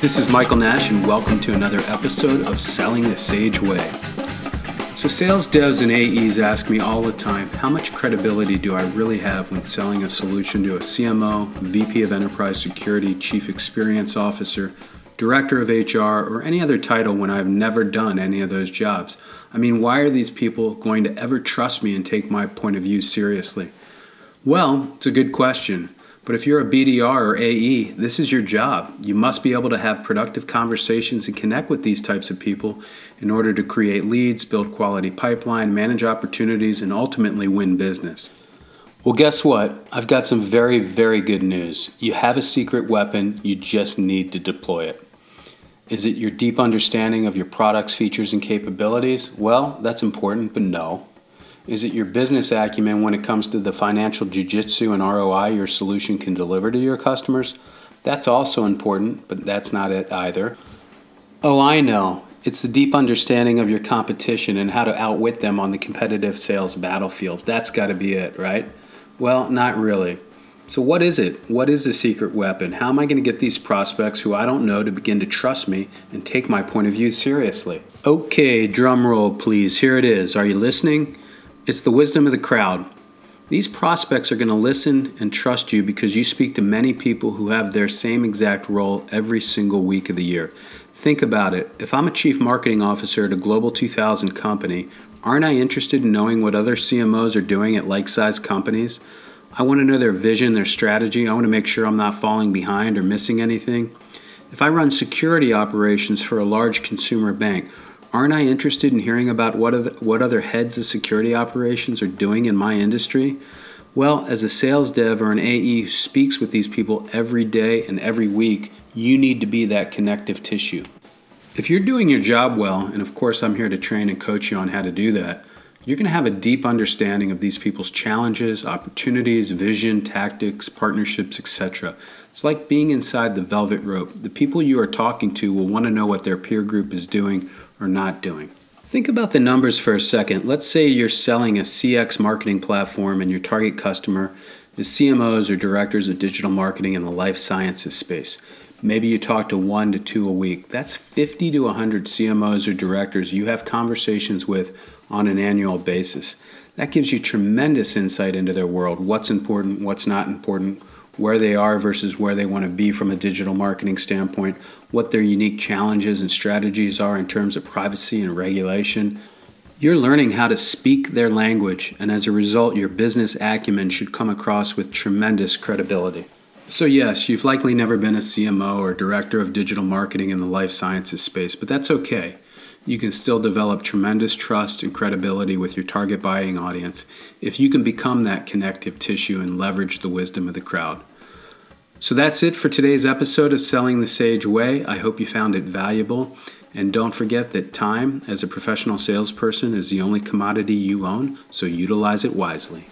This is Michael Nash, and welcome to another episode of Selling the Sage Way. So, sales devs and AEs ask me all the time how much credibility do I really have when selling a solution to a CMO, VP of Enterprise Security, Chief Experience Officer, Director of HR, or any other title when I've never done any of those jobs? I mean, why are these people going to ever trust me and take my point of view seriously? Well, it's a good question. But if you're a BDR or AE, this is your job. You must be able to have productive conversations and connect with these types of people in order to create leads, build quality pipeline, manage opportunities, and ultimately win business. Well, guess what? I've got some very, very good news. You have a secret weapon, you just need to deploy it. Is it your deep understanding of your product's features and capabilities? Well, that's important, but no. Is it your business acumen when it comes to the financial jujitsu and ROI your solution can deliver to your customers? That's also important, but that's not it either. Oh, I know. It's the deep understanding of your competition and how to outwit them on the competitive sales battlefield. That's got to be it, right? Well, not really. So, what is it? What is the secret weapon? How am I going to get these prospects who I don't know to begin to trust me and take my point of view seriously? Okay, drum roll, please. Here it is. Are you listening? It's the wisdom of the crowd. These prospects are going to listen and trust you because you speak to many people who have their same exact role every single week of the year. Think about it. If I'm a chief marketing officer at a Global 2000 company, aren't I interested in knowing what other CMOs are doing at like sized companies? I want to know their vision, their strategy. I want to make sure I'm not falling behind or missing anything. If I run security operations for a large consumer bank, Aren't I interested in hearing about what other, what other heads of security operations are doing in my industry? Well, as a sales dev or an AE who speaks with these people every day and every week, you need to be that connective tissue. If you're doing your job well, and of course I'm here to train and coach you on how to do that, you're going to have a deep understanding of these people's challenges, opportunities, vision, tactics, partnerships, etc. It's like being inside the velvet rope. The people you are talking to will want to know what their peer group is doing or not doing. Think about the numbers for a second. Let's say you're selling a CX marketing platform and your target customer is CMOs or directors of digital marketing in the life sciences space. Maybe you talk to one to two a week. That's 50 to 100 CMOs or directors you have conversations with on an annual basis. That gives you tremendous insight into their world what's important, what's not important, where they are versus where they want to be from a digital marketing standpoint, what their unique challenges and strategies are in terms of privacy and regulation. You're learning how to speak their language, and as a result, your business acumen should come across with tremendous credibility. So, yes, you've likely never been a CMO or director of digital marketing in the life sciences space, but that's okay you can still develop tremendous trust and credibility with your target buying audience if you can become that connective tissue and leverage the wisdom of the crowd. So that's it for today's episode of Selling the Sage Way. I hope you found it valuable. And don't forget that time as a professional salesperson is the only commodity you own, so utilize it wisely.